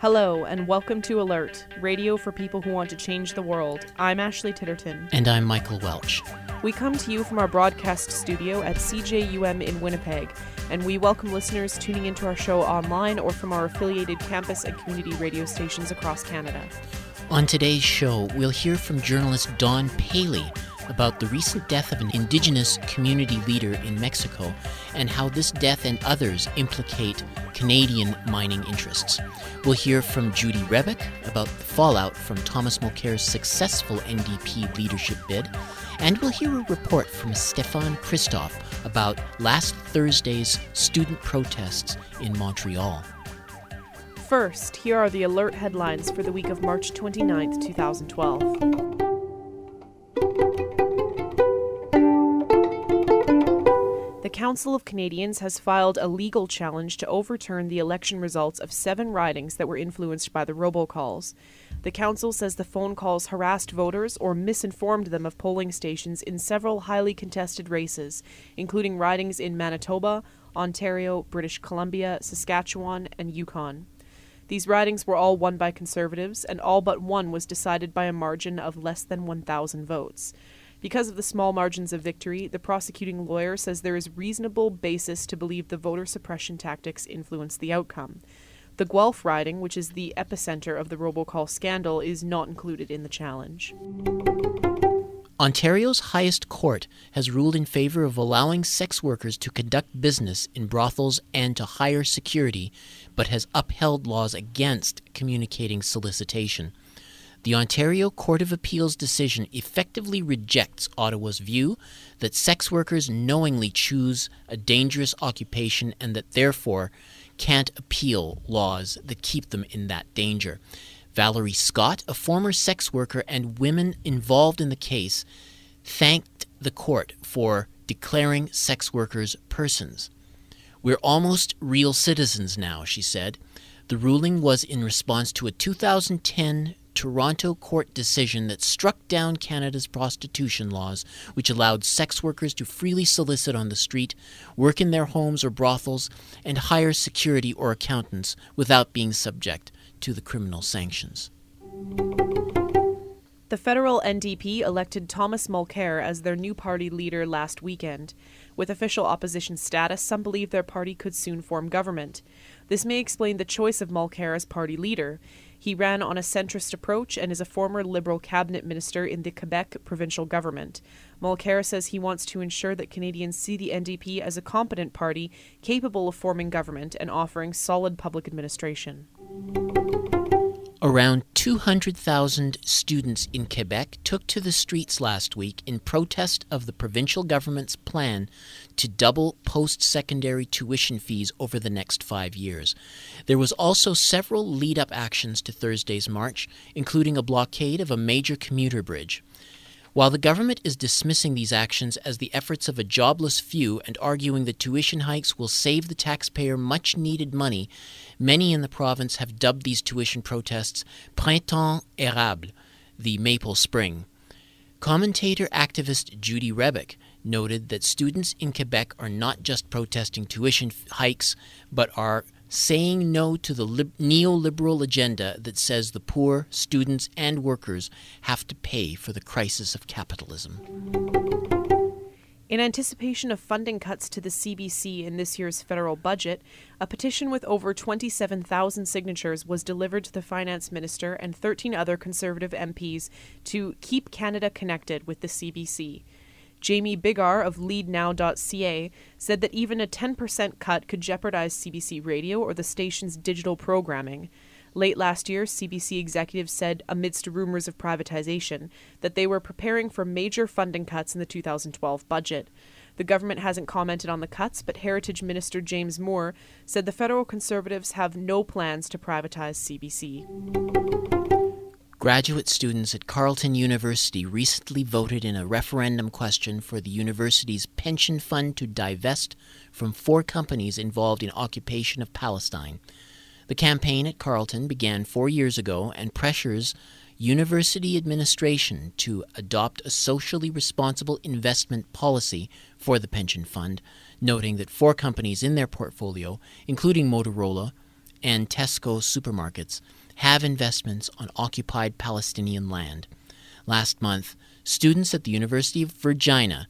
Hello, and welcome to Alert, radio for people who want to change the world. I'm Ashley Titterton. And I'm Michael Welch. We come to you from our broadcast studio at CJUM in Winnipeg, and we welcome listeners tuning into our show online or from our affiliated campus and community radio stations across Canada. On today's show, we'll hear from journalist Dawn Paley about the recent death of an indigenous community leader in Mexico and how this death and others implicate Canadian mining interests. We'll hear from Judy Rebick about the fallout from Thomas Mulcair's successful NDP leadership bid, and we'll hear a report from Stefan Christoff about last Thursday's student protests in Montreal. First, here are the alert headlines for the week of March 29, 2012. The Council of Canadians has filed a legal challenge to overturn the election results of seven ridings that were influenced by the robocalls. The Council says the phone calls harassed voters or misinformed them of polling stations in several highly contested races, including ridings in Manitoba, Ontario, British Columbia, Saskatchewan, and Yukon. These ridings were all won by Conservatives, and all but one was decided by a margin of less than 1,000 votes. Because of the small margins of victory, the prosecuting lawyer says there is reasonable basis to believe the voter suppression tactics influenced the outcome. The Guelph riding, which is the epicenter of the robocall scandal, is not included in the challenge. Ontario's highest court has ruled in favor of allowing sex workers to conduct business in brothels and to hire security, but has upheld laws against communicating solicitation. The Ontario Court of Appeal's decision effectively rejects Ottawa's view that sex workers knowingly choose a dangerous occupation and that therefore can't appeal laws that keep them in that danger. Valerie Scott, a former sex worker and women involved in the case, thanked the court for declaring sex workers persons. We're almost real citizens now, she said. The ruling was in response to a 2010 Toronto court decision that struck down Canada's prostitution laws, which allowed sex workers to freely solicit on the street, work in their homes or brothels, and hire security or accountants without being subject to the criminal sanctions. The federal NDP elected Thomas Mulcair as their new party leader last weekend. With official opposition status, some believe their party could soon form government. This may explain the choice of Mulcair as party leader. He ran on a centrist approach and is a former Liberal cabinet minister in the Quebec provincial government. Mulcair says he wants to ensure that Canadians see the NDP as a competent party capable of forming government and offering solid public administration. Around 200,000 students in Quebec took to the streets last week in protest of the provincial government's plan to double post secondary tuition fees over the next five years. There was also several lead up actions to Thursday's march, including a blockade of a major commuter bridge. While the government is dismissing these actions as the efforts of a jobless few and arguing that tuition hikes will save the taxpayer much needed money, many in the province have dubbed these tuition protests Printemps Érable, the Maple Spring. Commentator activist Judy Rebick noted that students in Quebec are not just protesting tuition hikes, but are saying no to the lib- neoliberal agenda that says the poor, students, and workers have to pay for the crisis of capitalism. In anticipation of funding cuts to the CBC in this year's federal budget, a petition with over 27,000 signatures was delivered to the Finance Minister and 13 other Conservative MPs to keep Canada connected with the CBC. Jamie Biggar of leadnow.ca said that even a 10% cut could jeopardize CBC radio or the station's digital programming. Late last year, CBC executives said, amidst rumors of privatization, that they were preparing for major funding cuts in the 2012 budget. The government hasn't commented on the cuts, but Heritage Minister James Moore said the federal Conservatives have no plans to privatize CBC. Graduate students at Carleton University recently voted in a referendum question for the university's pension fund to divest from four companies involved in occupation of Palestine. The campaign at Carleton began four years ago and pressures university administration to adopt a socially responsible investment policy for the pension fund, noting that four companies in their portfolio, including Motorola, and Tesco supermarkets have investments on occupied Palestinian land. Last month, students at the University of Virginia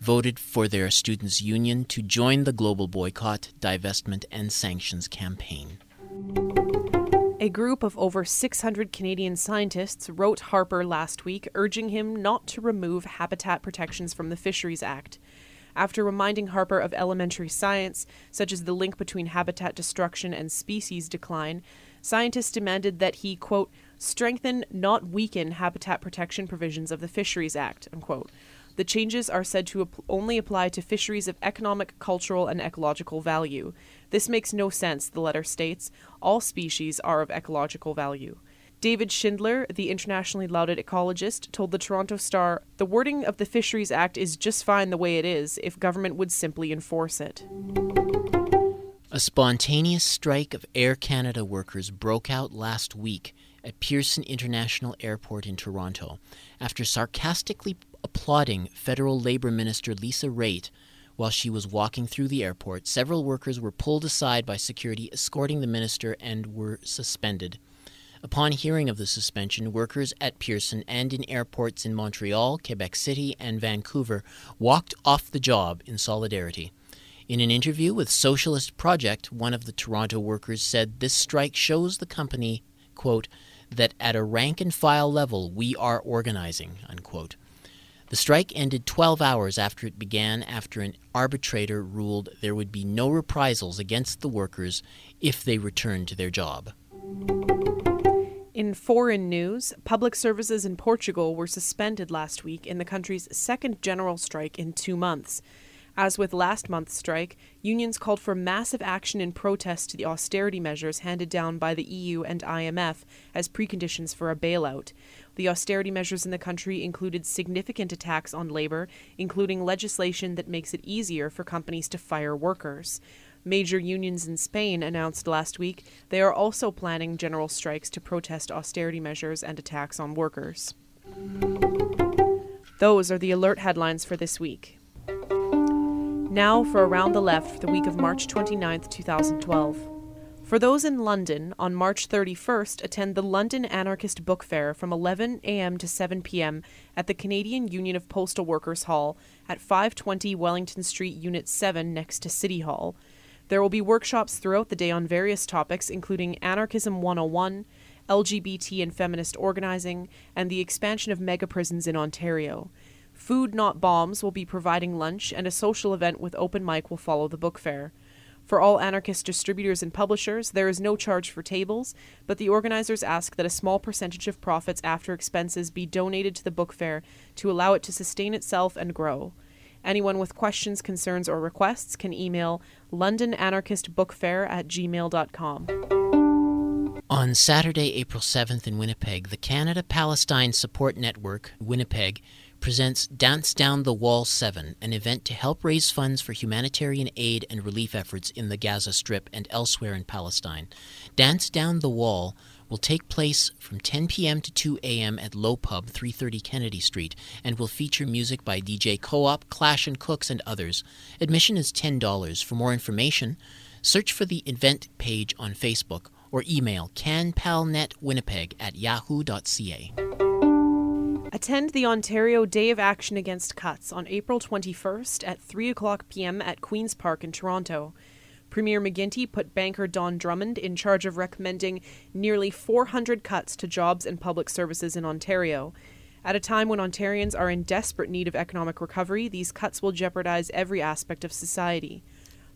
voted for their students' union to join the global boycott, divestment, and sanctions campaign. A group of over 600 Canadian scientists wrote Harper last week urging him not to remove habitat protections from the Fisheries Act. After reminding Harper of elementary science, such as the link between habitat destruction and species decline, scientists demanded that he, quote, strengthen, not weaken, habitat protection provisions of the Fisheries Act, unquote. The changes are said to only apply to fisheries of economic, cultural, and ecological value. This makes no sense, the letter states. All species are of ecological value. David Schindler, the internationally lauded ecologist, told the Toronto Star The wording of the Fisheries Act is just fine the way it is if government would simply enforce it. A spontaneous strike of Air Canada workers broke out last week at Pearson International Airport in Toronto after sarcastically applauding Federal Labor Minister Lisa Raitt while she was walking through the airport. Several workers were pulled aside by security escorting the minister and were suspended. Upon hearing of the suspension, workers at Pearson and in airports in Montreal, Quebec City, and Vancouver walked off the job in solidarity. In an interview with Socialist Project, one of the Toronto workers said this strike shows the company, quote, that at a rank and file level we are organizing, unquote. The strike ended 12 hours after it began after an arbitrator ruled there would be no reprisals against the workers if they returned to their job. In foreign news, public services in Portugal were suspended last week in the country's second general strike in two months. As with last month's strike, unions called for massive action in protest to the austerity measures handed down by the EU and IMF as preconditions for a bailout. The austerity measures in the country included significant attacks on labor, including legislation that makes it easier for companies to fire workers. Major unions in Spain announced last week they are also planning general strikes to protest austerity measures and attacks on workers. Those are the alert headlines for this week. Now for Around the Left for the week of March 29, 2012. For those in London, on March 31st, attend the London Anarchist Book Fair from 11 a.m. to 7 p.m. at the Canadian Union of Postal Workers Hall at 520 Wellington Street, Unit 7, next to City Hall. There will be workshops throughout the day on various topics, including Anarchism 101, LGBT and feminist organizing, and the expansion of mega prisons in Ontario. Food Not Bombs will be providing lunch, and a social event with open mic will follow the book fair. For all anarchist distributors and publishers, there is no charge for tables, but the organizers ask that a small percentage of profits after expenses be donated to the book fair to allow it to sustain itself and grow. Anyone with questions, concerns, or requests can email londonanarchistbookfair at gmail.com. On Saturday, April 7th in Winnipeg, the Canada Palestine Support Network, Winnipeg, presents Dance Down the Wall 7, an event to help raise funds for humanitarian aid and relief efforts in the Gaza Strip and elsewhere in Palestine. Dance Down the Wall will take place from 10 p.m. to 2 a.m. at Lo Pub, 330 Kennedy Street, and will feature music by DJ Co-op, Clash and Cooks, and others. Admission is $10. For more information, search for the event page on Facebook or email canpalnetwinnipeg at yahoo.ca. Attend the Ontario Day of Action Against Cuts on April 21st at 3 o'clock p.m. at Queen's Park in Toronto. Premier McGuinty put banker Don Drummond in charge of recommending nearly 400 cuts to jobs and public services in Ontario. At a time when Ontarians are in desperate need of economic recovery, these cuts will jeopardize every aspect of society.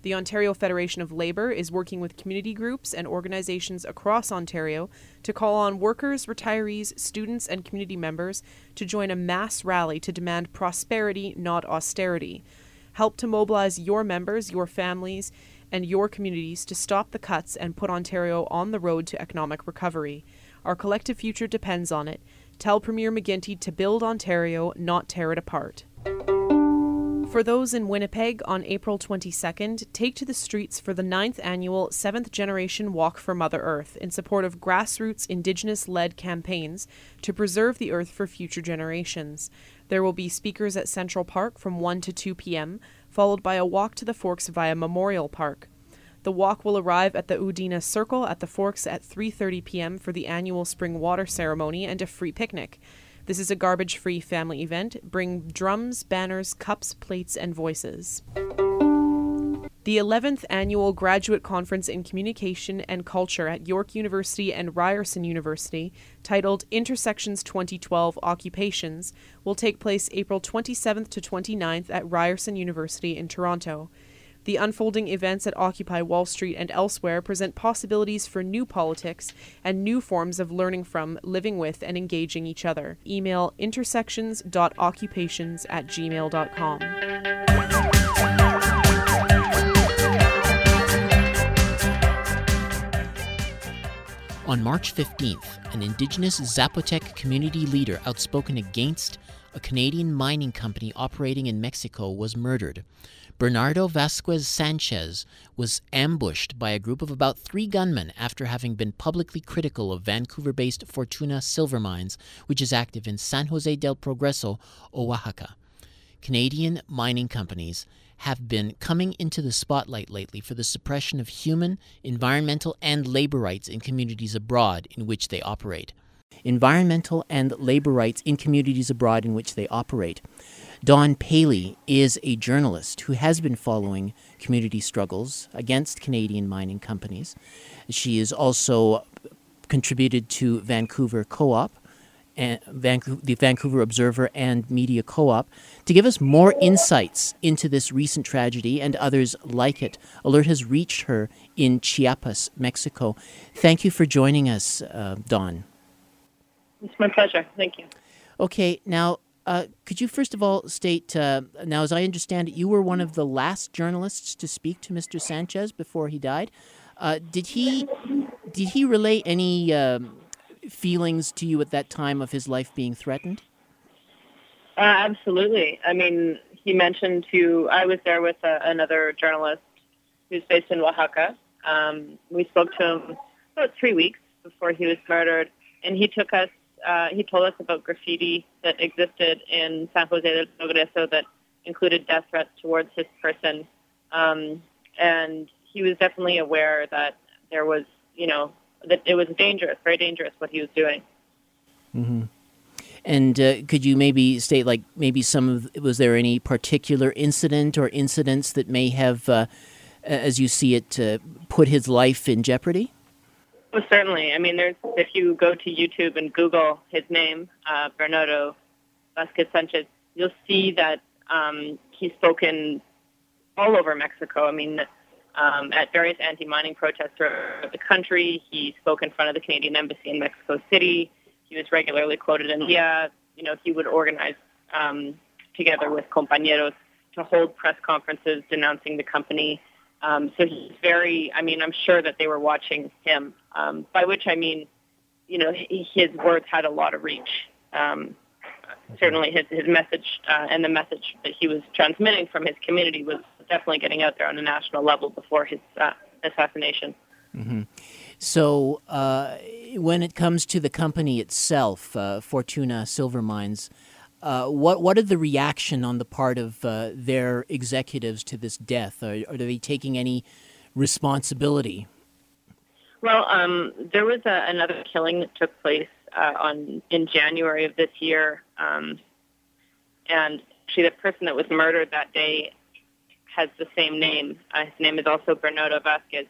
The Ontario Federation of Labour is working with community groups and organizations across Ontario to call on workers, retirees, students, and community members to join a mass rally to demand prosperity, not austerity. Help to mobilize your members, your families, and your communities to stop the cuts and put Ontario on the road to economic recovery. Our collective future depends on it. Tell Premier McGuinty to build Ontario, not tear it apart. For those in Winnipeg on April 22nd, take to the streets for the ninth annual Seventh Generation Walk for Mother Earth in support of grassroots Indigenous led campaigns to preserve the Earth for future generations. There will be speakers at Central Park from 1 to 2 p.m., followed by a walk to the Forks via Memorial Park. The walk will arrive at the Oodena Circle at the Forks at 3:30 p.m. for the annual spring water ceremony and a free picnic. This is a garbage-free family event. Bring drums, banners, cups, plates, and voices. The 11th Annual Graduate Conference in Communication and Culture at York University and Ryerson University, titled Intersections 2012 Occupations, will take place April 27th to 29th at Ryerson University in Toronto. The unfolding events at Occupy Wall Street and elsewhere present possibilities for new politics and new forms of learning from, living with, and engaging each other. Email intersections.occupations at gmail.com. On March 15th, an indigenous Zapotec community leader outspoken against a Canadian mining company operating in Mexico was murdered. Bernardo Vasquez Sanchez was ambushed by a group of about three gunmen after having been publicly critical of Vancouver based Fortuna Silver Mines, which is active in San Jose del Progreso, Oaxaca. Canadian mining companies have been coming into the spotlight lately for the suppression of human, environmental, and labor rights in communities abroad in which they operate. Environmental and labor rights in communities abroad in which they operate. Dawn Paley is a journalist who has been following community struggles against Canadian mining companies. She is also contributed to Vancouver Co op, and Vancouver, the Vancouver Observer and Media Co op to give us more insights into this recent tragedy and others like it. Alert has reached her in Chiapas, Mexico. Thank you for joining us, uh, Dawn. It's my pleasure. Thank you. Okay, now, uh, could you first of all state, uh, now, as I understand it, you were one of the last journalists to speak to Mr. Sanchez before he died. Uh, did he did he relay any um, feelings to you at that time of his life being threatened? Uh, absolutely. I mean, he mentioned to, I was there with uh, another journalist who's based in Oaxaca. Um, we spoke to him about three weeks before he was murdered, and he took us, uh, he told us about graffiti that existed in San Jose del Progreso that included death threats towards his person. Um, and he was definitely aware that there was, you know, that it was dangerous, very dangerous what he was doing. Mm-hmm. And uh, could you maybe state, like, maybe some of, was there any particular incident or incidents that may have, uh, as you see it, uh, put his life in jeopardy? Well, certainly. I mean, there's if you go to YouTube and Google his name, uh, Bernardo Vasquez Sanchez, you'll see that um, he's spoken all over Mexico. I mean, um, at various anti-mining protests throughout the country. He spoke in front of the Canadian Embassy in Mexico City. He was regularly quoted in media. You know, he would organize um, together with compañeros to hold press conferences denouncing the company. Um, so he's very, I mean, I'm sure that they were watching him, um, by which I mean, you know, his words had a lot of reach. Um, certainly his, his message uh, and the message that he was transmitting from his community was definitely getting out there on a national level before his uh, assassination. Mm-hmm. So, uh, when it comes to the company itself, uh, Fortuna Silver Mines, uh, what what are the reaction on the part of uh, their executives to this death? Are, are they taking any responsibility? Well, um, there was a, another killing that took place uh, on in January of this year, um, and actually, the person that was murdered that day has the same name. Uh, his name is also Bernardo Vasquez.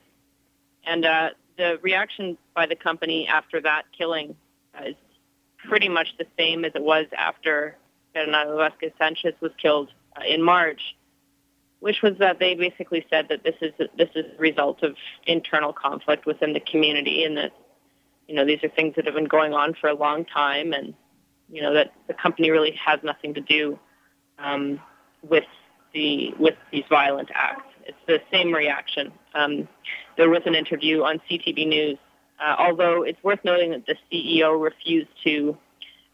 And uh, the reaction by the company after that killing is pretty much the same as it was after Bernardo Vasquez Sanchez was killed uh, in March, which was that they basically said that this is this is a result of internal conflict within the community, and that you know these are things that have been going on for a long time, and you know that the company really has nothing to do um, with the with these violent acts. It's the same reaction. Um, there was an interview on CTV News, uh, although it's worth noting that the CEO refused to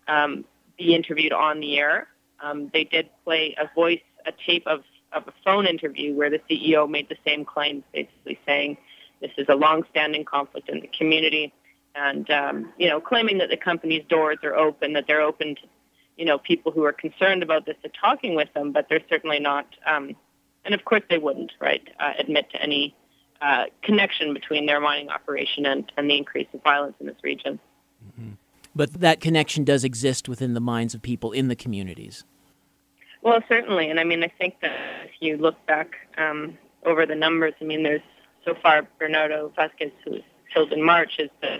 um, be interviewed on the air. Um, they did play a voice, a tape of, of a phone interview where the CEO made the same claims, basically saying this is a long-standing conflict in the community, and um, you know, claiming that the company's doors are open, that they're open to you know, people who are concerned about this are talking with them, but they're certainly not, um, and of course they wouldn't, right, uh, admit to any uh, connection between their mining operation and, and the increase of violence in this region. But that connection does exist within the minds of people in the communities. Well, certainly, and I mean, I think that if you look back um, over the numbers, I mean, there's so far Bernardo Vasquez, who was killed in March, is the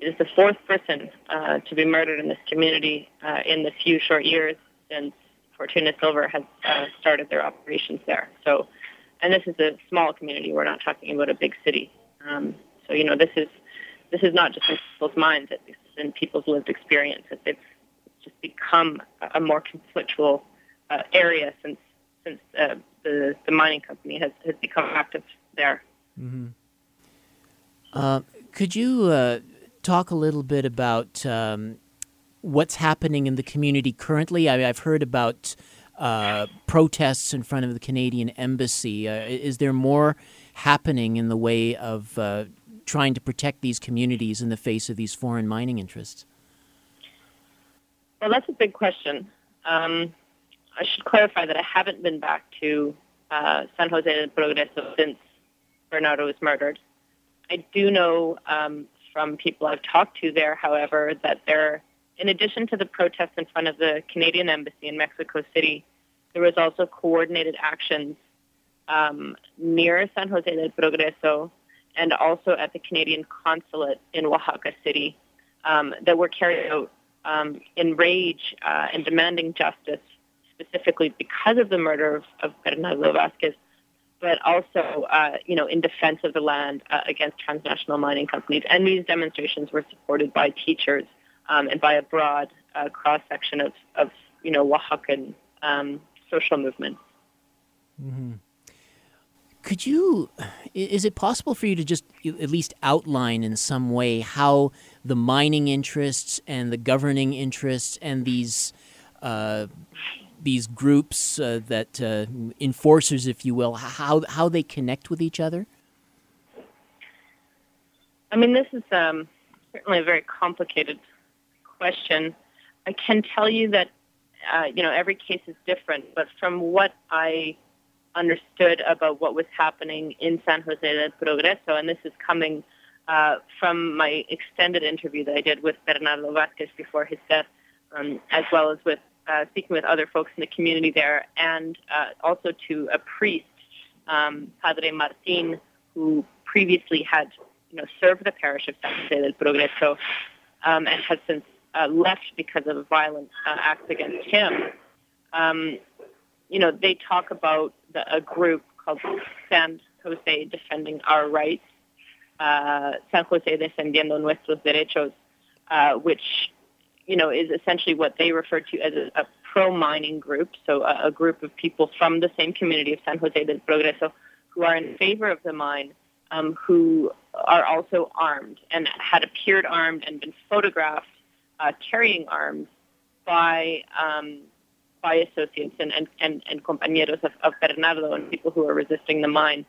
is the fourth person uh, to be murdered in this community uh, in the few short years since Fortuna Silver has uh, started their operations there. So, and this is a small community. We're not talking about a big city. Um, so, you know, this is this is not just in people's minds; it's in people's lived experience. It's, just become a more conflictual uh, area since since uh, the the mining company has has become active there. Mm-hmm. Uh, could you uh, talk a little bit about um, what's happening in the community currently? I have heard about uh, protests in front of the Canadian embassy. Uh, is there more happening in the way of trying to protect these communities in the face of these foreign mining interests? Well, that's a big question. Um, I should clarify that I haven't been back to uh, San Jose del Progreso since Bernardo was murdered. I do know um, from people I've talked to there, however, that there, in addition to the protests in front of the Canadian Embassy in Mexico City, there was also coordinated actions um, near San Jose del Progreso and also at the Canadian consulate in Oaxaca City um, that were carried out um, in rage uh, and demanding justice, specifically because of the murder of, of Bernardo Vasquez, but also, uh, you know, in defense of the land uh, against transnational mining companies. And these demonstrations were supported by teachers um, and by a broad uh, cross section of, of, you know, Oaxacan um, social movement. Mm-hmm. Could you, is it possible for you to just at least outline in some way how the mining interests and the governing interests and these uh, these groups uh, that uh, enforcers, if you will, how how they connect with each other? I mean, this is um, certainly a very complicated question. I can tell you that uh, you know every case is different, but from what I understood about what was happening in San Jose del Progreso, and this is coming uh, from my extended interview that I did with Bernardo Vasquez before his death, um, as well as with uh, speaking with other folks in the community there, and uh, also to a priest, um, Padre Martin, who previously had you know served the parish of San Jose del Progreso, um, and has since uh, left because of violent uh, acts against him. You know, they talk about the, a group called San Jose Defending Our Rights, uh, San Jose Defendiendo Nuestros Derechos, uh, which, you know, is essentially what they refer to as a, a pro-mining group, so a, a, group of people from the same community of San Jose del Progreso who are in favor of the mine, um, who are also armed and had appeared armed and been photographed uh, carrying arms by um, by associates and, and, and, and compañeros of, of Bernardo and people who are resisting the mine.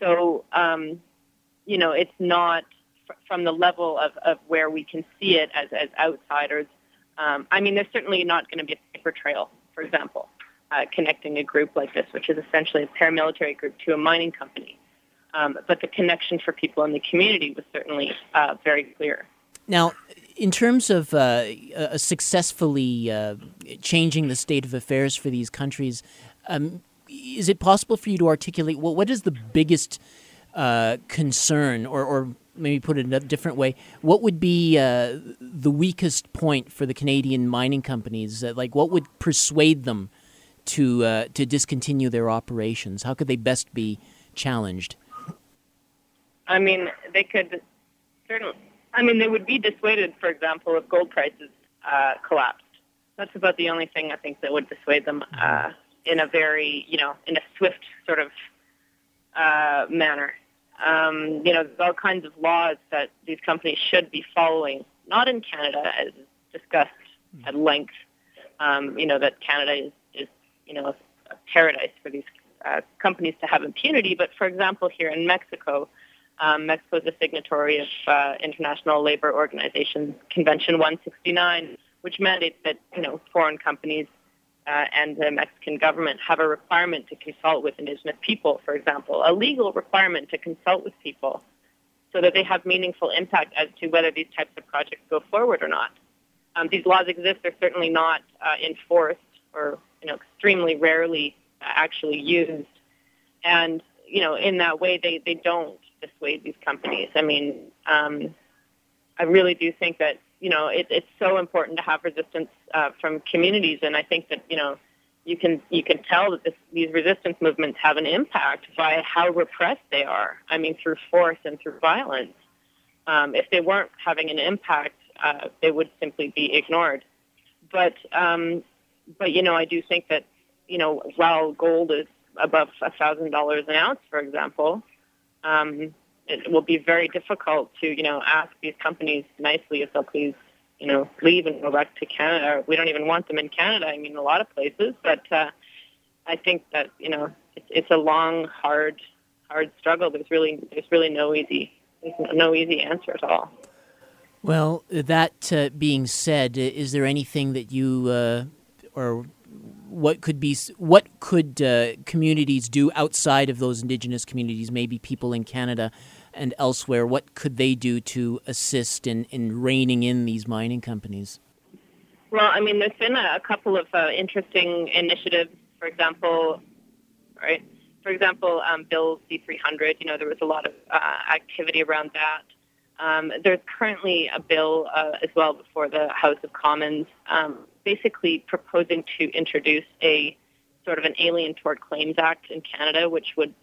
So, um, you know, it's not fr- from the level of, of where we can see it as, as outsiders. Um, I mean, there's certainly not going to be a paper trail, for example, uh, connecting a group like this, which is essentially a paramilitary group, to a mining company. Um, but the connection for people in the community was certainly uh, very clear. Now, in terms of uh, uh, successfully uh, changing the state of affairs for these countries, um, is it possible for you to articulate what what is the biggest uh, concern, or, or maybe put it in a different way, what would be uh, the weakest point for the Canadian mining companies? Uh, like, what would persuade them to to discontinue their operations? How could they best be challenged? I mean, they could certainly I mean, they would be dissuaded, for example, if gold prices uh, collapsed. That's about the only thing I think that would dissuade them uh, in a very, you know, in a swift sort of uh, manner. Um, you know, there's all kinds of laws that these companies should be following, not in Canada, as discussed at length. Um, you know, that Canada is, is you know, a paradise for these uh, companies to have impunity. But for example, here in Mexico, um, Mexico is a signatory of uh, International Labor Organization Convention 169, which mandates that you know foreign companies uh, and the Mexican government have a requirement to consult with Indigenous people, for example, a legal requirement to consult with people so that they have meaningful impact as to whether these types of projects go forward or not. Um, these laws exist; they're certainly not uh, enforced or you know extremely rarely uh, actually used, and you know in that way they, they don't dissuade these companies. I mean, um, I really do think that you know it, it's so important to have resistance uh, from communities, and I think that you know you can you can tell that this, these resistance movements have an impact by how repressed they are. I mean, through force and through violence. Um, if they weren't having an impact, uh, they would simply be ignored. But um, but you know, I do think that you know, while gold is above a thousand dollars an ounce, for example, um, it will be very difficult to you know ask these companies nicely if they'll please you know, leave and go back to Canada. We don't even want them in Canada. I mean, a lot of places, but uh, I think that you know, it's, a long, hard, hard struggle. There's really, there's really no easy, no easy answer at all. Well, that uh, being said, is there anything that you uh, or what could be what could uh, communities do outside of those indigenous communities maybe people in canada and elsewhere, what could they do to assist in, in reining in these mining companies? Well, I mean, there's been a, a couple of uh, interesting initiatives. For example, right? For example, um, Bill C300. You know, there was a lot of uh, activity around that. Um, there's currently a bill uh, as well before the House of Commons, um, basically proposing to introduce a sort of an Alien Tort Claims Act in Canada, which would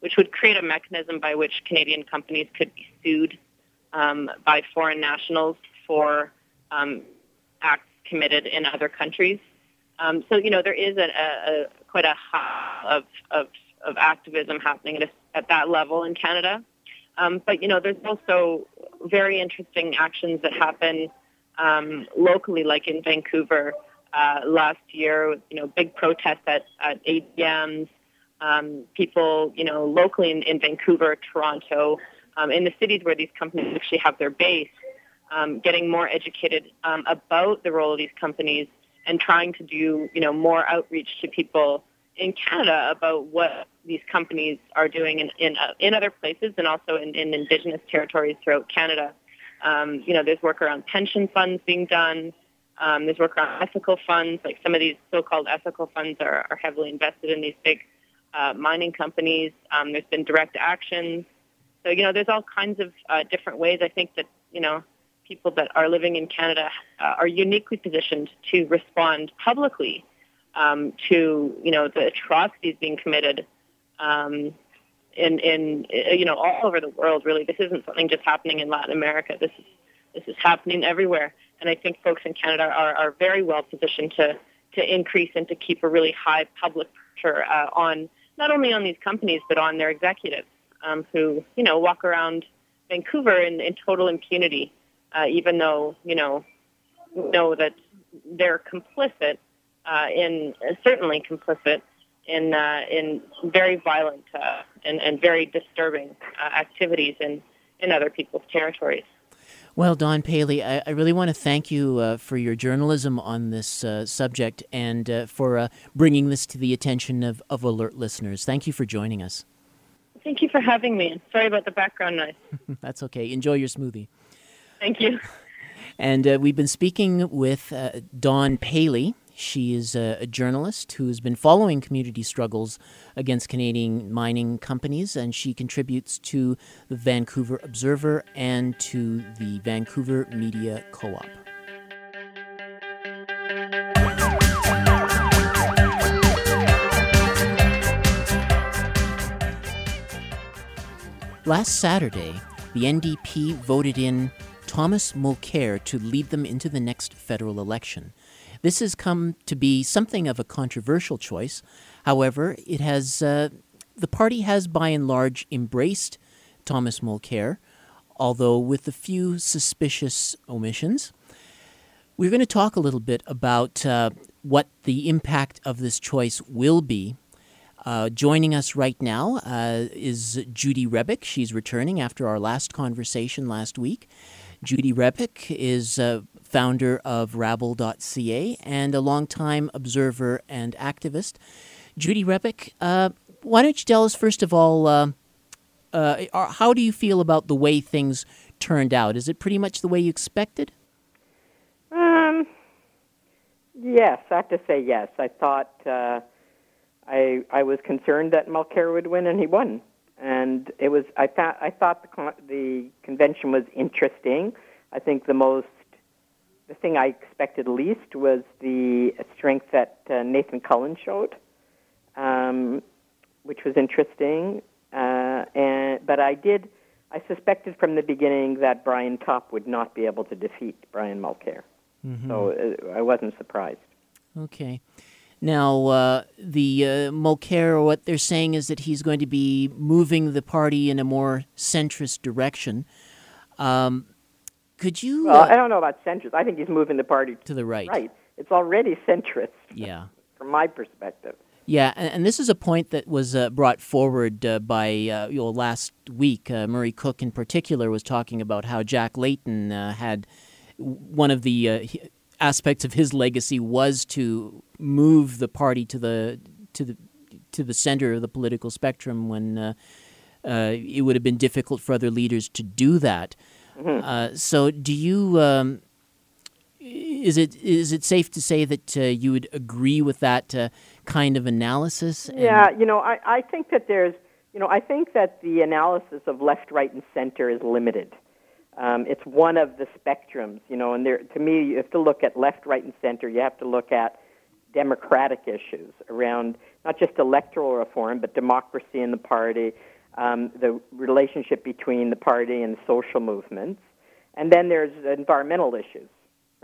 which would create a mechanism by which Canadian companies could be sued um, by foreign nationals for um, acts committed in other countries. Um, so you know there is a, a, quite a high of, of, of activism happening at, a, at that level in Canada. Um, but you know there's also very interesting actions that happen um, locally, like in Vancouver uh, last year. You know, big protests at, at ATMs um, people, you know, locally in, in Vancouver, Toronto, um, in the cities where these companies actually have their base, um, getting more educated um, about the role of these companies and trying to do, you know, more outreach to people in Canada about what these companies are doing in in, uh, in other places and also in, in Indigenous territories throughout Canada. Um, you know, there's work around pension funds being done. Um, there's work around ethical funds. Like some of these so-called ethical funds are, are heavily invested in these big uh, mining companies. Um, there's been direct actions. So, you know, there's all kinds of uh, different ways. I think that, you know, people that are living in Canada uh, are uniquely positioned to respond publicly um, to, you know, the atrocities being committed um, in, in, you know, all over the world, really. This isn't something just happening in Latin America. This is, this is happening everywhere. And I think folks in Canada are, are very well positioned to, to increase and to keep a really high public pressure uh, on not only on these companies but on their executives um, who you know walk around Vancouver in, in total impunity, uh, even though you know know that they're complicit uh, in uh, certainly complicit in uh, in very violent uh, and, and very disturbing uh, activities in in other people's territories. Well, Dawn Paley, I, I really want to thank you uh, for your journalism on this uh, subject and uh, for uh, bringing this to the attention of, of alert listeners. Thank you for joining us. Thank you for having me. Sorry about the background noise. That's okay. Enjoy your smoothie. Thank you. And uh, we've been speaking with uh, Dawn Paley. She is a, a, journalist who has been following community struggles against Canadian mining companies, and she contributes to the Vancouver Observer and to the Vancouver Media Co op. Last Saturday, the NDP voted in Thomas Mulcair to lead them into the next federal election. This has come to be something of a controversial choice. However, it has uh, the party has by and large embraced Thomas Mulcair, although with a few suspicious omissions. We're going to talk a little bit about uh, what the impact of this choice will be. Uh, joining us right now uh, is Judy Rebick. She's returning after our last conversation last week. Judy Rebick is uh, founder of Rabble.ca, and a longtime observer and activist. Judy Rebick, uh, why don't you tell us, first of all, uh, uh, how do you feel about the way things turned out? Is it pretty much the way you expected? Um, yes, I have to say yes. I thought uh, I I was concerned that Mulcair would win, and he won. And it was I thought I thought the con- the convention was interesting. I think the most the thing I expected least was the strength that uh, Nathan Cullen showed, um, which was interesting. Uh, and but I did I suspected from the beginning that Brian Topp would not be able to defeat Brian Mulcair. Mm-hmm. So uh, I wasn't surprised. Okay. Now, uh, the uh, Mulcair, what they're saying is that he's going to be moving the party in a more centrist direction. Um, could you? Well, uh, I don't know about centrist. I think he's moving the party to the right. Right. It's already centrist. Yeah. from my perspective. Yeah, and, and, this is a point that was uh, brought forward uh, by uh, you know last week. Uh, Murray Cooke, in particular, was talking about how Jack Layton uh, had one of the uh, aspects of his legacy was to move the party to the to the to the center of the political spectrum when it would have been difficult for other leaders to do that. Mm-hmm. so, do you? Um, is it is it safe to say that uh, you would agree with that uh, kind of analysis? yeah, you know, I, I think that there's, you know, I think that the analysis of left, right, and center is limited. Um, it's one of the spectrums, you know, and there, to me, you have to look at left, right, and center. You have to look at democratic issues around not just electoral reform, but democracy in the party, um, the relationship between the party and social movements, and then there's environmental issues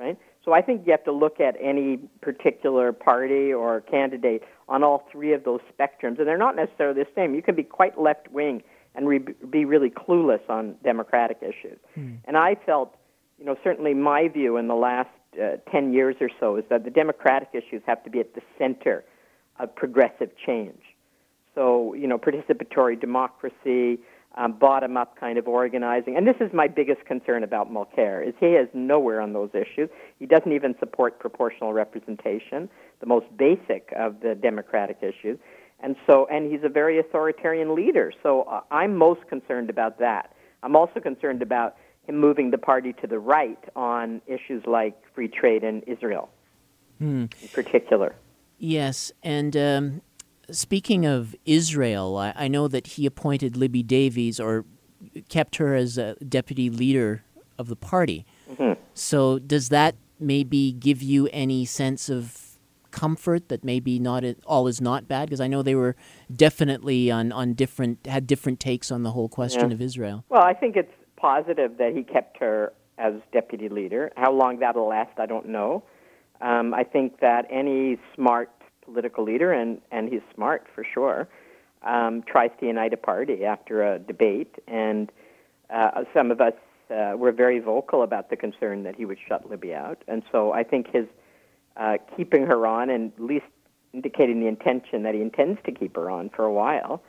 right? So I think you have to look at any particular party or candidate on all three of those spectrums, and they're not necessarily the same. You can be quite left wing and re- be really clueless on democratic issues. Hmm. And I felt, you know, certainly my view in the last uh, 10 years or so is that the democratic issues have to be at the center of progressive change. So, you know, participatory democracy, um, bottom up kind of organizing. And this is my biggest concern about Mulcair is he is nowhere on those issues. He doesn't even support proportional representation, the most basic of the democratic issues. And so and he's a very authoritarian leader. So uh, I'm most concerned about that. I'm also concerned about him moving the party to the right on issues like free trade and Israel hmm. in particular. Yes, and um, Speaking of Israel, I, I, know that he appointed Libby Davies or kept her as a deputy leader of the party. Mm-hmm. So, does that maybe give you any sense of comfort that maybe not all is not bad? Because I know they were definitely on, on different had different takes on the whole question yeah. of Israel. Well, I think it's positive that he kept her as deputy leader. How long that'll last, I don't know. Um, I think that any smart political leader, and, and he's smart for sure, um, tries to unite a party after a debate. And uh, some of us uh, were very vocal about the concern that he would shut Libby out. And so I think his uh, keeping her on and at least indicating the intention that he intends to keep her on for a while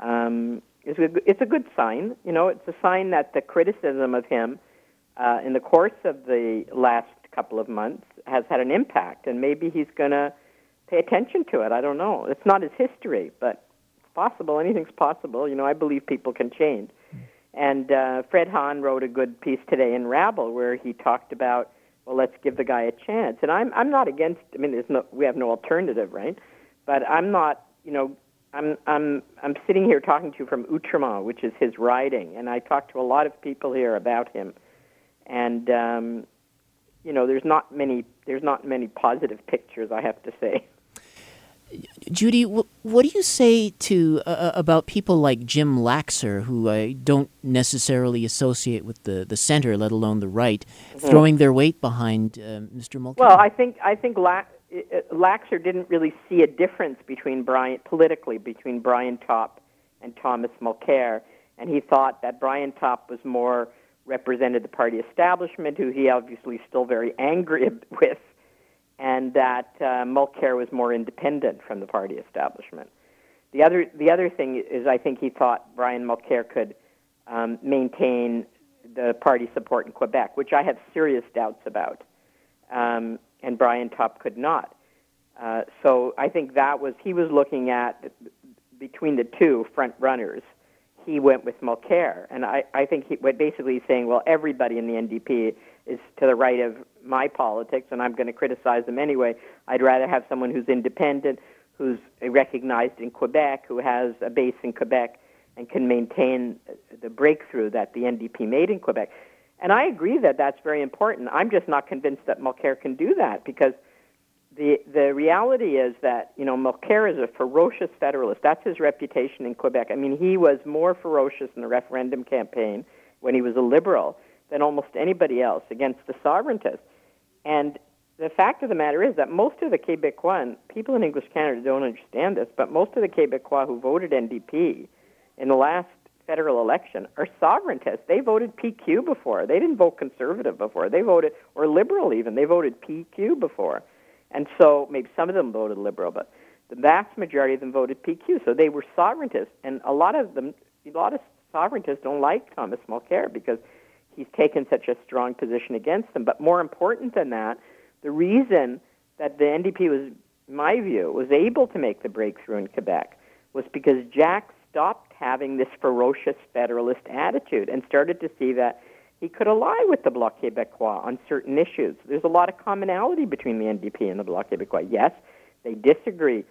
um, is a, it's a good sign. You know, it's a sign that the criticism of him uh, in the course of the last couple of months has had an impact, and maybe he's going to pay attention to it. I don't know. It's not his history, but it's possible. Anything's possible. You know, I believe people can change. And uh, Fred Hahn wrote a good piece today in Rabble where he talked about, well, let's give the guy a chance. And I'm I'm not against. I mean, there's no we have no alternative, right? But I'm not. You know, I'm I'm I'm sitting here talking to you from Outremont, which is his riding, and I talked to a lot of people here about him, and um, you know, there's not many there's not many positive pictures, I have to say. Judy, what do you say to uh, uh, about people like Jim Laxer, who I don't necessarily associate with the, the center, let alone the right, mm-hmm. throwing their weight behind uh, Mr. Mulcair? Well, I think I think La- Laxer didn't really see a difference between Brian politically between Brian Topp and Thomas Mulcair, and he thought that Brian Topp was more represented the party establishment, who he obviously is still very angry with and that uh, Mulcair was more independent from the party establishment. The other, the other thing is, I think he thought Brian Mulcair could um, maintain the party support in Quebec, which I have serious doubts about. um, and Brian Topp could not. Uh, so I think that was he was looking at between the two front runners. He went with Mulcair, and I, I think he what basically saying, well, everybody in the NDP is to the right of my politics, and I'm going to criticize them anyway. I'd rather have someone who's independent, who's recognized in Quebec, who has a base in Quebec, and can maintain the breakthrough that the NDP made in Quebec. And I agree that that's very important. I'm just not convinced that Mulcair can do that because the the reality is that you know Mulcair is a ferocious federalist. That's his reputation in Quebec. I mean, he was more ferocious in the referendum campaign when he was a liberal than almost anybody else against the sovereigntists. And the fact of the matter is that most of the Quebecois, and people in English Canada don't understand this, but most of the Quebecois who voted NDP in the last federal election are sovereigntists. They voted PQ before. They didn't vote conservative before. They voted, or liberal even. They voted PQ before. And so maybe some of them voted liberal, but the vast majority of them voted PQ. So they were sovereigntists. And a lot of them, a lot of sovereigntists don't like Thomas Mulcair because he's taken such a strong position against them. But more important than that, the reason that the NDP was, in my view, was able to make the breakthrough in Quebec was because Jack stopped having this ferocious federalist attitude and started to see that he could ally with the Bloc Québécois on certain issues. There's a lot of commonality between the NDP and the Bloc Québécois. Yes, they disagree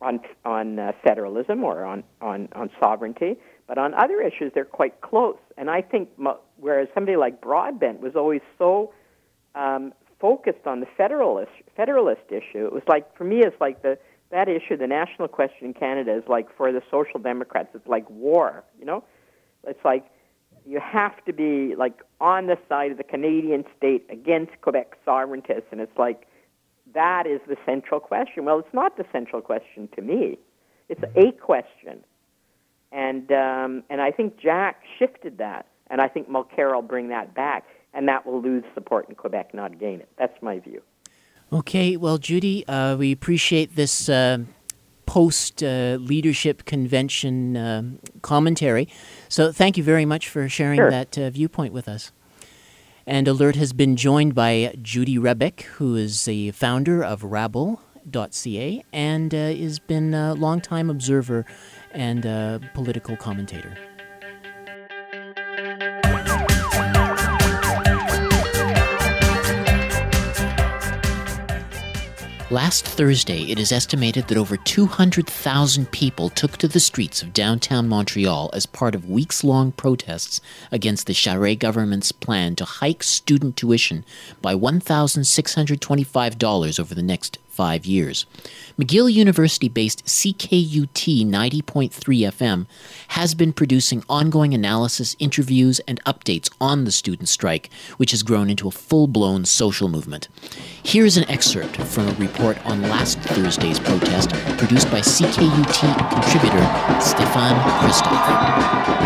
on on uh, federalism or on, on on sovereignty, but on other issues they're quite close. And I think whereas somebody like Broadbent was always so um, focused on the federalist federalist issue, it was like for me it's like the that issue, the national question in Canada is like for the Social Democrats, it's like war. You know, it's like you have to be like on the side of the Canadian state against Quebec sovereigntists, and it's like that is the central question. Well, it's not the central question to me; it's a question, and um, and I think Jack shifted that, and I think Mulcair will bring that back, and that will lose support in Quebec, not gain it. That's my view. Okay, well, Judy, uh, we appreciate this. Uh post uh, leadership convention uh, commentary. So thank you very much for sharing sure. that uh, viewpoint with us. And Alert has been joined by Judy Rebick, who is the founder of Rabble.ca and uh, has been a longtime observer and political commentator. Last Thursday, it is estimated that over 200,000 people took to the streets of downtown Montreal as part of weeks long protests against the Charest government's plan to hike student tuition by $1,625 over the next five years. McGill University based CKUT 90.3 FM has been producing ongoing analysis, interviews, and updates on the student strike, which has grown into a full blown social movement. Here's an excerpt from a report on last Thursday's protest produced by CKUT contributor Stefan Christoff.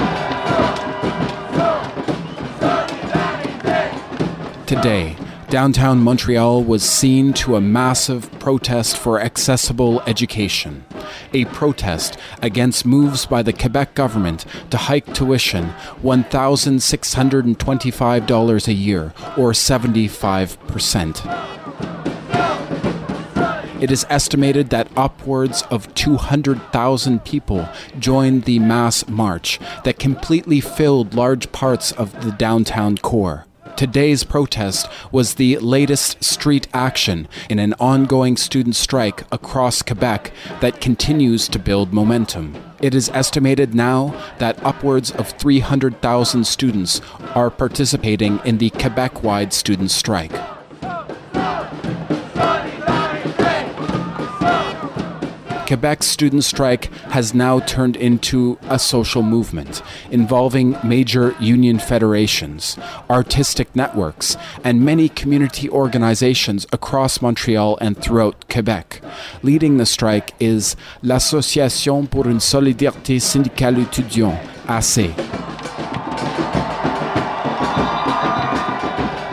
Today, downtown Montreal was seen to a massive protest for accessible education. A protest against moves by the Quebec government to hike tuition $1,625 a year, or 75%. It is estimated that upwards of 200,000 people joined the mass march that completely filled large parts of the downtown core. Today's protest was the latest street action in an ongoing student strike across Quebec that continues to build momentum. It is estimated now that upwards of 300,000 students are participating in the Quebec wide student strike. Quebec's student strike has now turned into a social movement involving major union federations, artistic networks, and many community organizations across Montreal and throughout Quebec. Leading the strike is l'Association pour une solidarité syndicale étudiant, AC.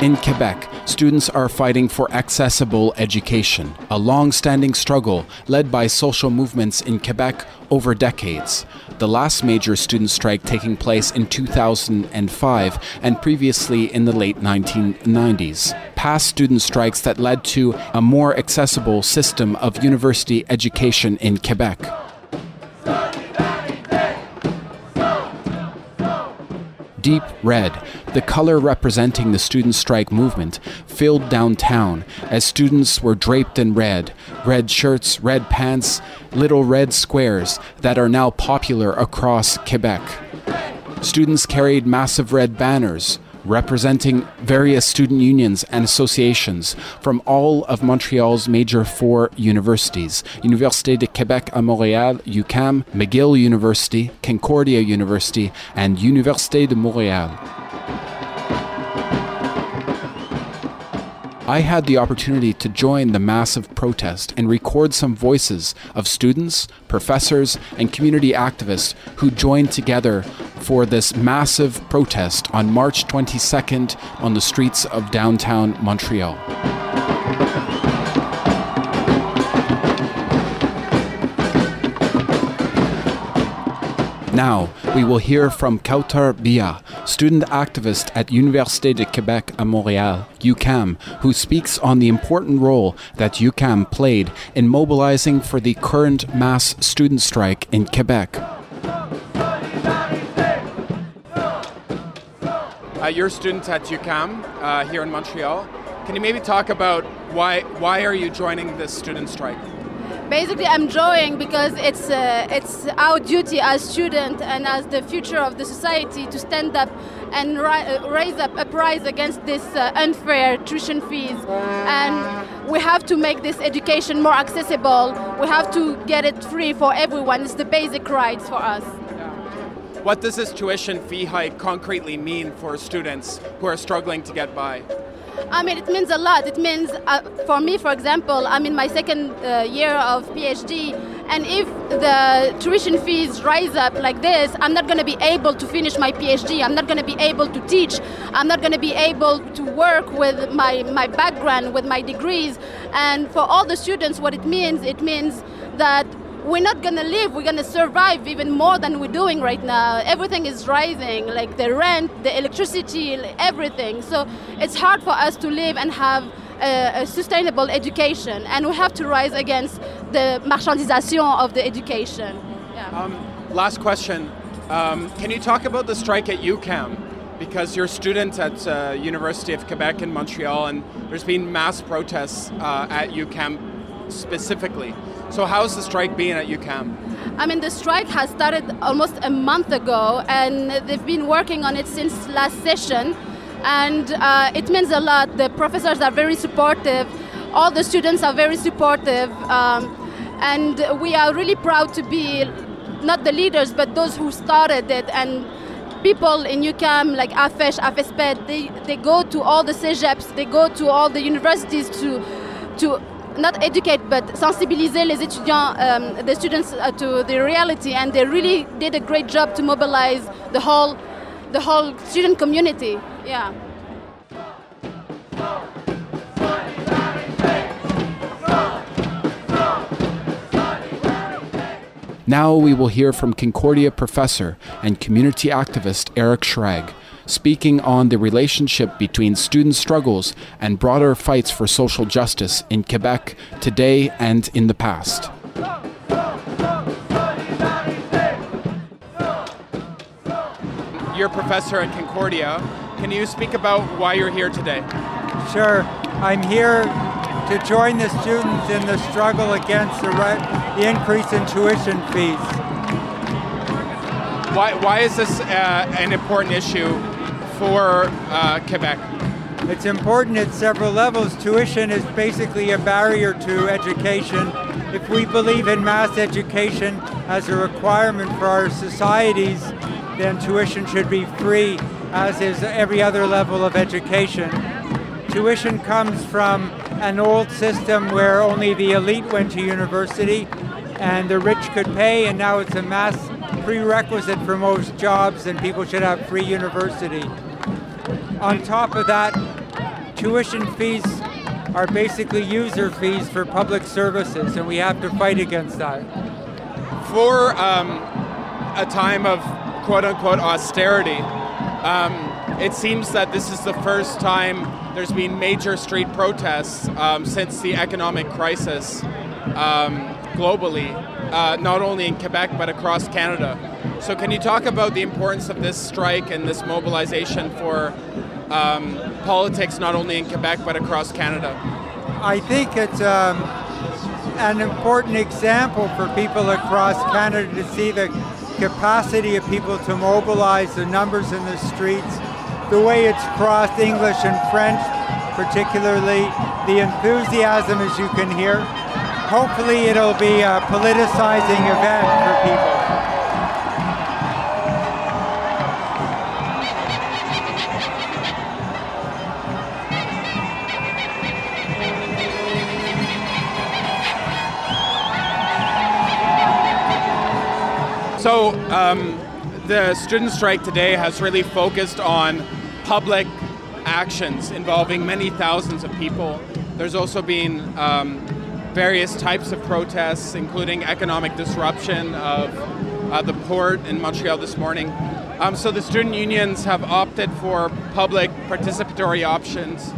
In Quebec, students are fighting for accessible education, a long standing struggle led by social movements in Quebec over decades. The last major student strike taking place in 2005 and previously in the late 1990s. Past student strikes that led to a more accessible system of university education in Quebec. Deep red, the color representing the student strike movement, filled downtown as students were draped in red red shirts, red pants, little red squares that are now popular across Quebec. Students carried massive red banners, representing various student unions and associations from all of Montreal's major four universities Université de Québec à Montréal, UQAM, McGill University, Concordia University, and Université de Montréal. I had the opportunity to join the massive protest and record some voices of students, professors, and community activists who joined together for this massive protest on March 22nd on the streets of downtown Montreal. Now, we will hear from Kautar Bia, student activist at Université de Québec à Montréal, UQAM, who speaks on the important role that UQAM played in mobilizing for the current mass student strike in Quebec. Uh, you're a student at UQAM uh, here in Montreal. Can you maybe talk about why why are you joining this student strike? Basically I'm drawing because it's uh, it's our duty as students and as the future of the society to stand up and ri- uh, raise up a prize against this uh, unfair tuition fees. And we have to make this education more accessible. We have to get it free for everyone. It's the basic rights for us. What does this tuition fee hike concretely mean for students who are struggling to get by I mean, it means a lot. It means, uh, for me, for example, I'm in my second uh, year of PhD, and if the tuition fees rise up like this, I'm not going to be able to finish my PhD. I'm not going to be able to teach. I'm not going to be able to work with my, my background, with my degrees. And for all the students, what it means, it means that we're not gonna live we're gonna survive even more than we're doing right now. Everything is rising like the rent the electricity everything. So it's hard for us to live and have a, a sustainable education. And we have to rise against the marchandisation of the education. Yeah. um, last question. Um, can you talk about the strike at UQAM because you're a student at uh, University of Quebec in Montreal and there's been mass protests uh, at UQAM specifically so how's the strike being at UQAM? I mean, the strike has started almost a month ago, and they've been working on it since last session, and uh, it means a lot. The professors are very supportive, all the students are very supportive, um, and we are really proud to be not the leaders, but those who started it, and people in UQAM, like AFESH, AFESPED, they, they go to all the CEGEPs, they go to all the universities to, to not educate but sensibiliser les étudiants, um, the students uh, to the reality, and they really did a great job to mobilize the whole, the whole student community. Yeah. Now we will hear from Concordia professor and community activist Eric Shragge speaking on the relationship between student struggles and broader fights for social justice in Quebec today and in the past. You're a professor at Concordia. Can you speak about why you're here today? Sure. I'm here to join the students in the struggle against the, the increase in tuition fees. Why, why is this uh, an important issue for uh, Quebec? It's important at several levels. Tuition is basically a barrier to education. If we believe in mass education as a requirement for our societies, then tuition should be free, as is every other level of education. Tuition comes from an old system where only the elite went to university and the rich could pay, and now it's a mass prerequisite for most jobs, and people should have free university. On top of that, tuition fees are basically user fees for public services, and we have to fight against that. For um, a time of quote unquote austerity, um, it seems that this is the first time there's been major street protests um, since the economic crisis um, globally, uh, not only in Quebec but across Canada. So, can you talk about the importance of this strike and this mobilization for um, politics, not only in Quebec but across Canada? I think it's um, an important example for people across Canada to see the capacity of people to mobilize the numbers in the streets, the way it's crossed English and French, particularly the enthusiasm as you can hear. Hopefully it'll be a politicizing event for people. So, um, the student strike today has really focused on public actions involving many thousands of people. There's also been um, various types of protests, including economic disruption of uh, the port in Montreal this morning. Um, so the student unions have opted for public participatory options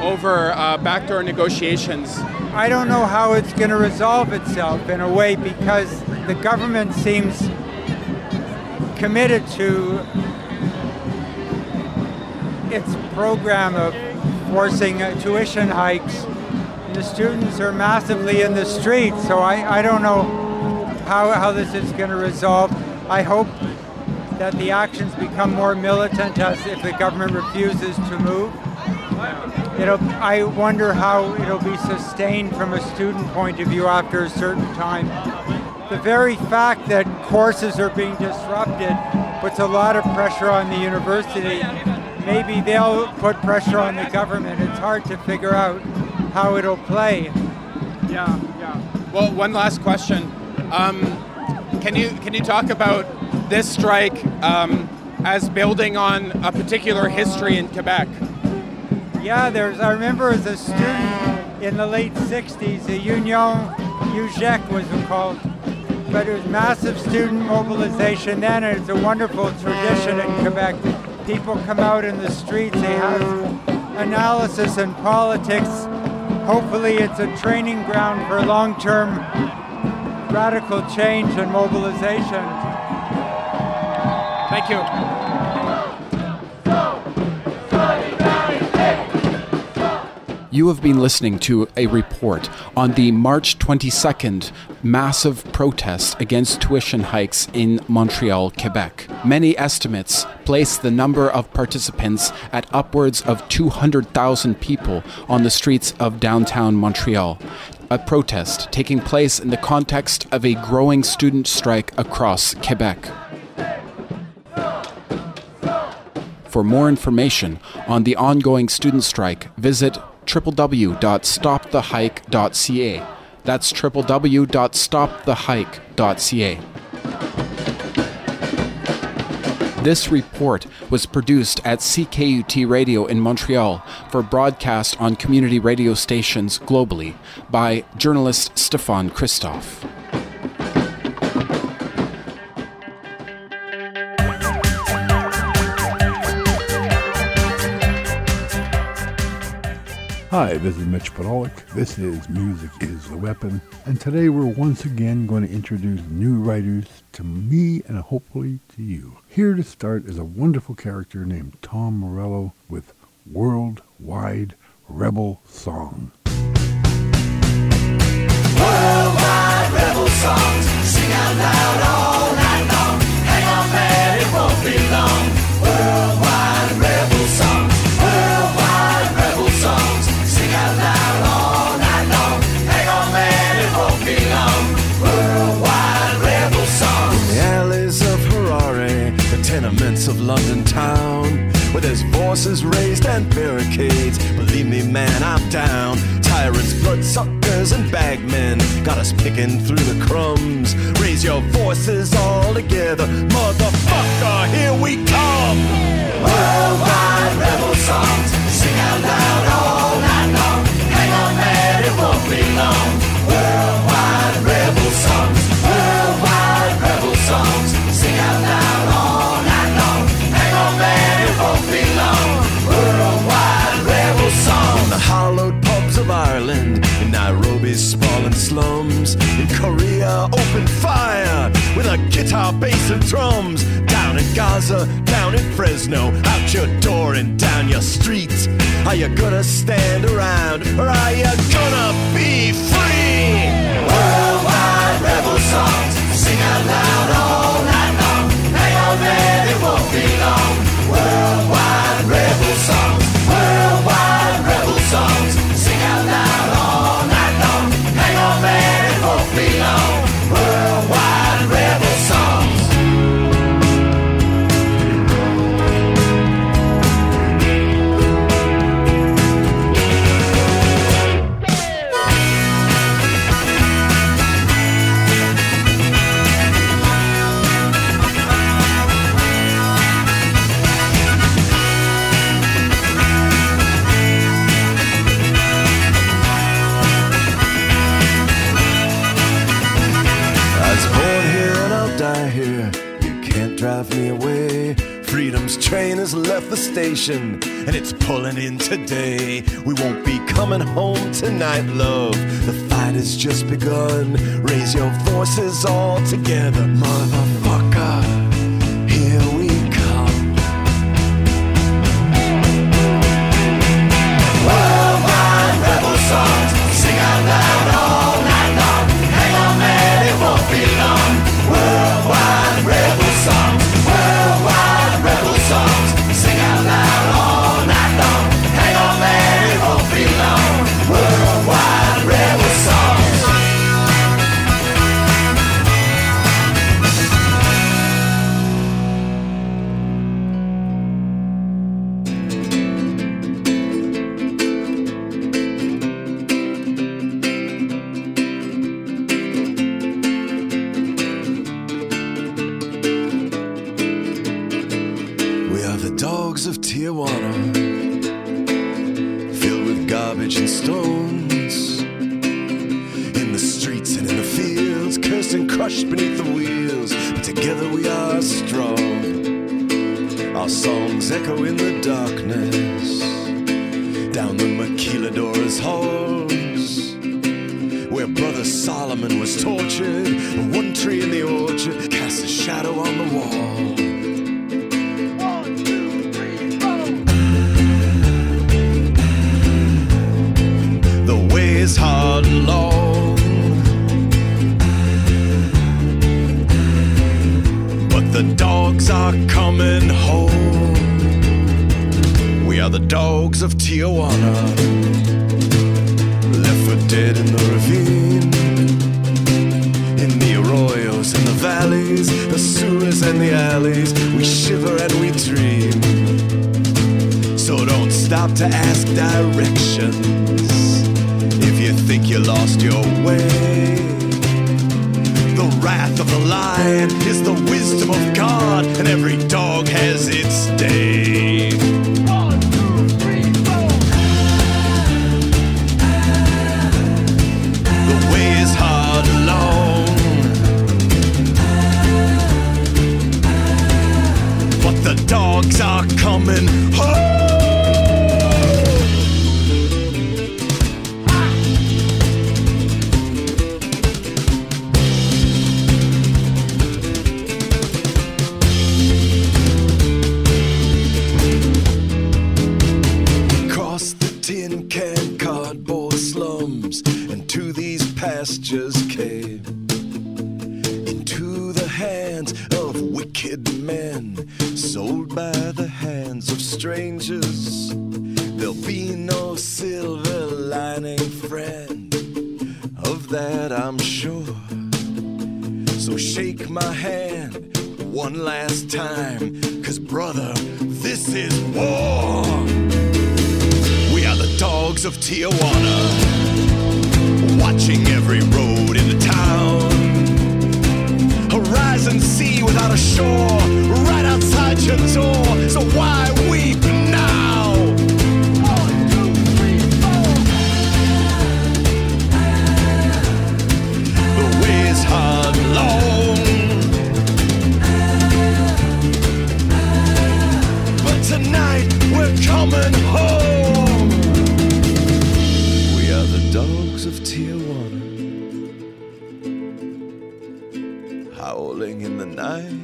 over uh, backdoor negotiations. I don't know how it's going to resolve itself in a way because the government seems committed to its program of forcing tuition hikes. The students are massively in the streets, so I, I don't know how, how this is going to resolve. I hope that the actions become more militant as if the government refuses to move. It'll, I wonder how it'll be sustained from a student point of view after a certain time the very fact that courses are being disrupted puts a lot of pressure on the university. Maybe they'll put pressure on the government. It's hard to figure out how it'll play. Yeah, yeah. Well, one last question. Um, can you can you talk about this strike um, as building on a particular history in Quebec? Yeah, there's. I remember as a student in the late '60s, the Union UGEQ was called but it was massive student mobilization then, and it's a wonderful tradition in Quebec. People come out in the streets, they have analysis and politics. Hopefully, it's a training ground for long term radical change and mobilization. Thank you. You have been listening to a report on the March 22nd massive protests against tuition hikes in Montreal, Quebec. Many estimates place the number of participants at upwards of 200,000 people on the streets of downtown Montreal. A protest taking place in the context of a growing student strike across Quebec. For more information on the ongoing student strike, visit www.stopthehike.ca. That's www.stopthehike.ca. This report was produced at CKUT Radio in Montreal for broadcast on community radio stations globally by journalist Stefan Christoff. Hi, this is Mitch Podolak. This is Music is the Weapon. And today we're once again going to introduce new writers to me and hopefully to you. Here to start is a wonderful character named Tom Morello with Worldwide Rebel Song. Worldwide Rebel Songs, sing out loud all night long. Hang on, man, it won't be long. London town where there's voices raised and barricades. Believe me, man, I'm down. Tyrants, bloodsuckers, and bagmen. Got us picking through the crumbs. Raise your voices all together. Motherfucker, here we come. Worldwide rebel songs, sing out loud all night long. Hang on, man, it won't be long. Worldwide Nairobi's sprawling slums, in Korea, open fire with a guitar, bass, and drums. Down in Gaza, down in Fresno, out your door and down your street. Are you gonna stand around or are you gonna be free? Worldwide rebel songs, sing out loud all tonight, love. The fight has just begun. Raise your voices all together, motherfucker. With and stones. In the streets and in the fields, cursed and crushed beneath the wheels, but together we are strong. Our songs echo in the darkness, down the maquiladoras halls, where Brother Solomon was tortured. One tree in the orchard casts a shadow on the wall. Is hard and long. But the dogs are coming home. We are the dogs of Tijuana. Left for dead in the ravine. In the arroyos and the valleys, the sewers and the alleys, we shiver and we dream. So don't stop to ask directions think you lost your way. The wrath of the lion is the wisdom of God, and every dog has its day. The way is hard and long, but the dogs are coming and to these pastures came into the hands of wicked men sold by the hands of strangers. There'll be no silver lining friend of that i'm sure. So shake my hand one last time cause brother this is war dogs of Tijuana. watching every road in the town. Horizon sea without a shore, right outside your door. So why weep now? One, two, three, four. The way is hard, long. But tonight we're coming home. Dogs of Tijuana, howling in the night.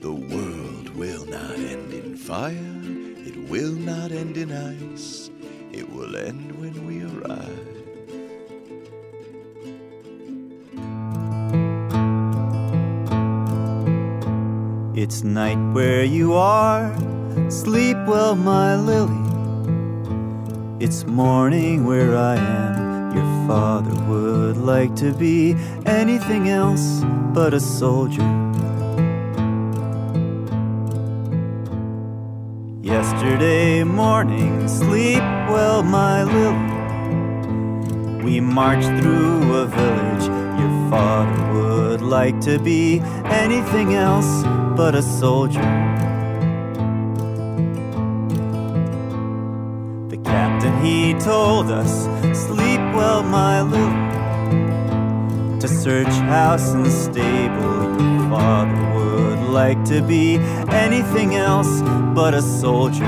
The world will not end in fire, it will not end in ice, it will end when we arrive. It's night where you are. Sleep well, my lily. It's morning where I am. Your father would like to be anything else but a soldier. Yesterday morning, sleep well, my lily. We marched through a village. Your father would like to be anything else but a soldier. Told us, sleep well, my lily. To search house and stable, your father would like to be anything else but a soldier.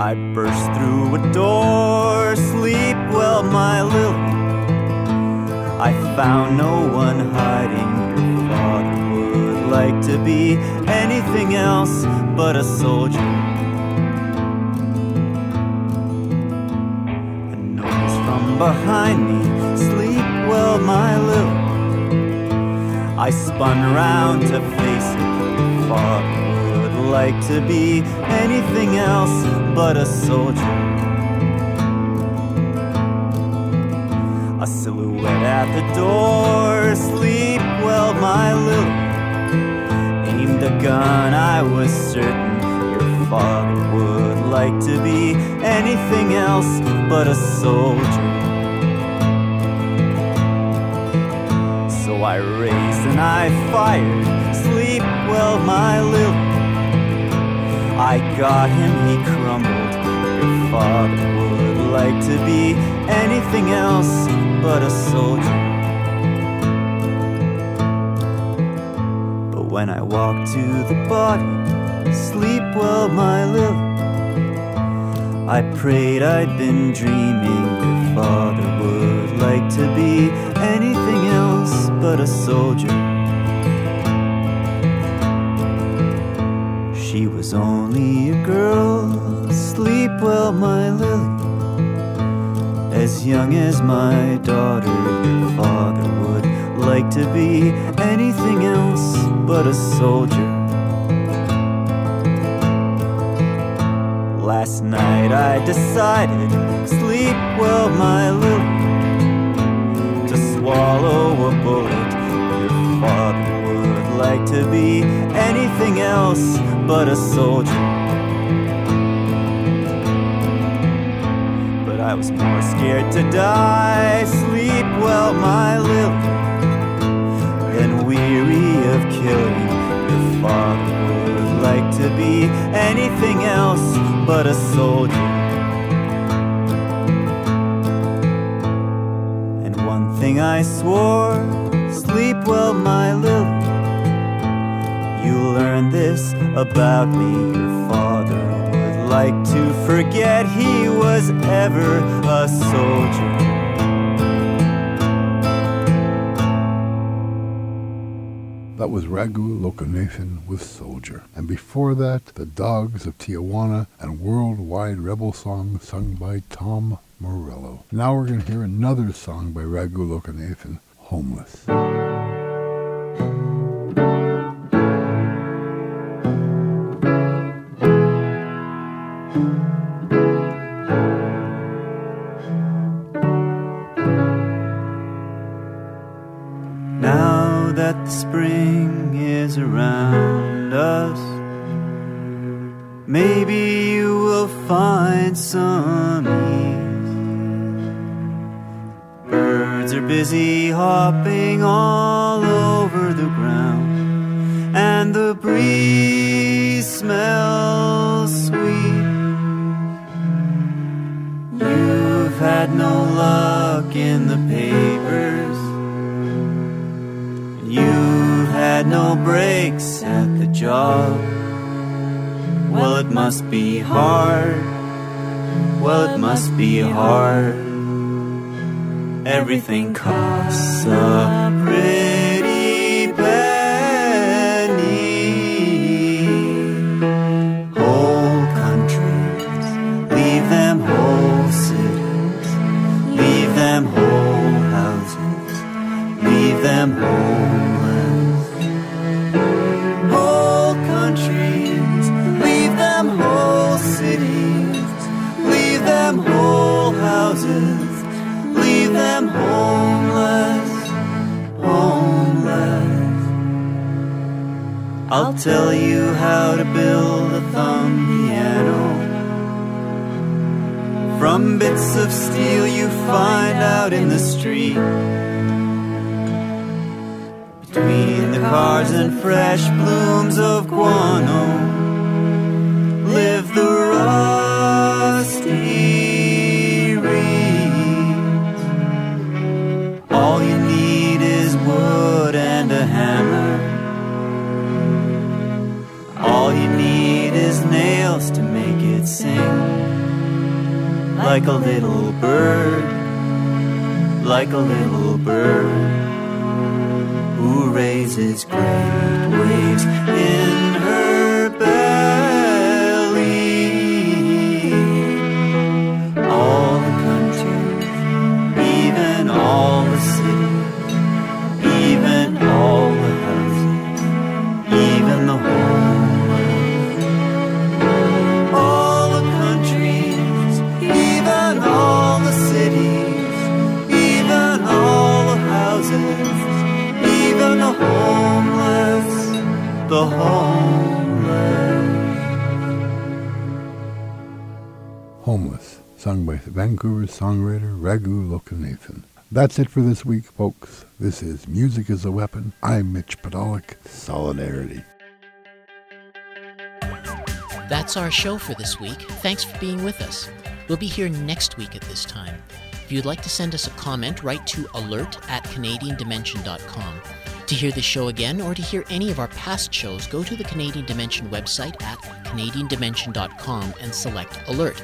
I burst through a door, sleep well, my lily. I found no one hiding. Your father would like to be anything else but a soldier. Behind me, sleep well, my lily. I spun round to face it. Father would like to be anything else but a soldier. A silhouette at the door, sleep well, my lily. Aimed a gun, I was certain your father would like to be anything else but a soldier. I raised and I fired, sleep well, my lily. I got him, he crumbled. Your father would like to be anything else but a soldier. But when I walked to the body, sleep well, my lily. I prayed I'd been dreaming. Your father would like to be anything but a soldier. She was only a girl, sleep well, my lily. As young as my daughter, your father would like to be anything else but a soldier. Last night I decided, sleep well, my lily, swallow a bullet. Your father would like to be anything else but a soldier. But I was more scared to die. Sleep well, my lily, than weary of killing. Your father would like to be anything else but a soldier. Thing I swore sleep well, my lily. You learn this about me. Your father would like to forget he was ever a soldier. That was Raghu Lokanathan with Soldier. And before that, The Dogs of Tijuana and Worldwide Rebel Song sung by Tom Morello. Now we're going to hear another song by Raghu Lokanathan, Homeless. Spring is around us, maybe you will find some ease. Birds are busy hopping all over the ground, and the breeze smells sweet. You've had no luck in the papers. Had no breaks at the job. Well, it must be hard. Well, it must be hard. Everything costs a pretty I'll tell you how to build a thumb piano. From bits of steel you find out in the street. Between the cars and fresh blooms of guano live the rusty nails to make it sing. Like a little bird, like a little bird who raises great waves in Vancouver songwriter Raghu Lokanathan. That's it for this week, folks. This is Music is a Weapon. I'm Mitch Podolak. Solidarity. That's our show for this week. Thanks for being with us. We'll be here next week at this time. If you'd like to send us a comment, write to alert at canadiandimension.com. To hear the show again or to hear any of our past shows, go to the Canadian Dimension website at canadiandimension.com and select alert.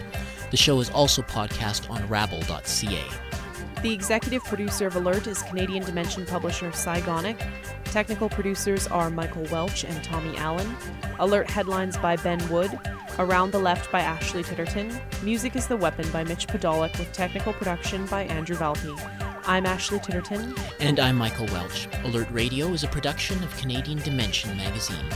The show is also podcast on rabble.ca. The executive producer of Alert is Canadian Dimension publisher Cy Gonick. Technical producers are Michael Welch and Tommy Allen. Alert headlines by Ben Wood. Around the Left by Ashley Titterton. Music is the Weapon by Mitch Podolak with technical production by Andrew Valpy. I'm Ashley Titterton. And I'm Michael Welch. Alert Radio is a production of Canadian Dimension magazine.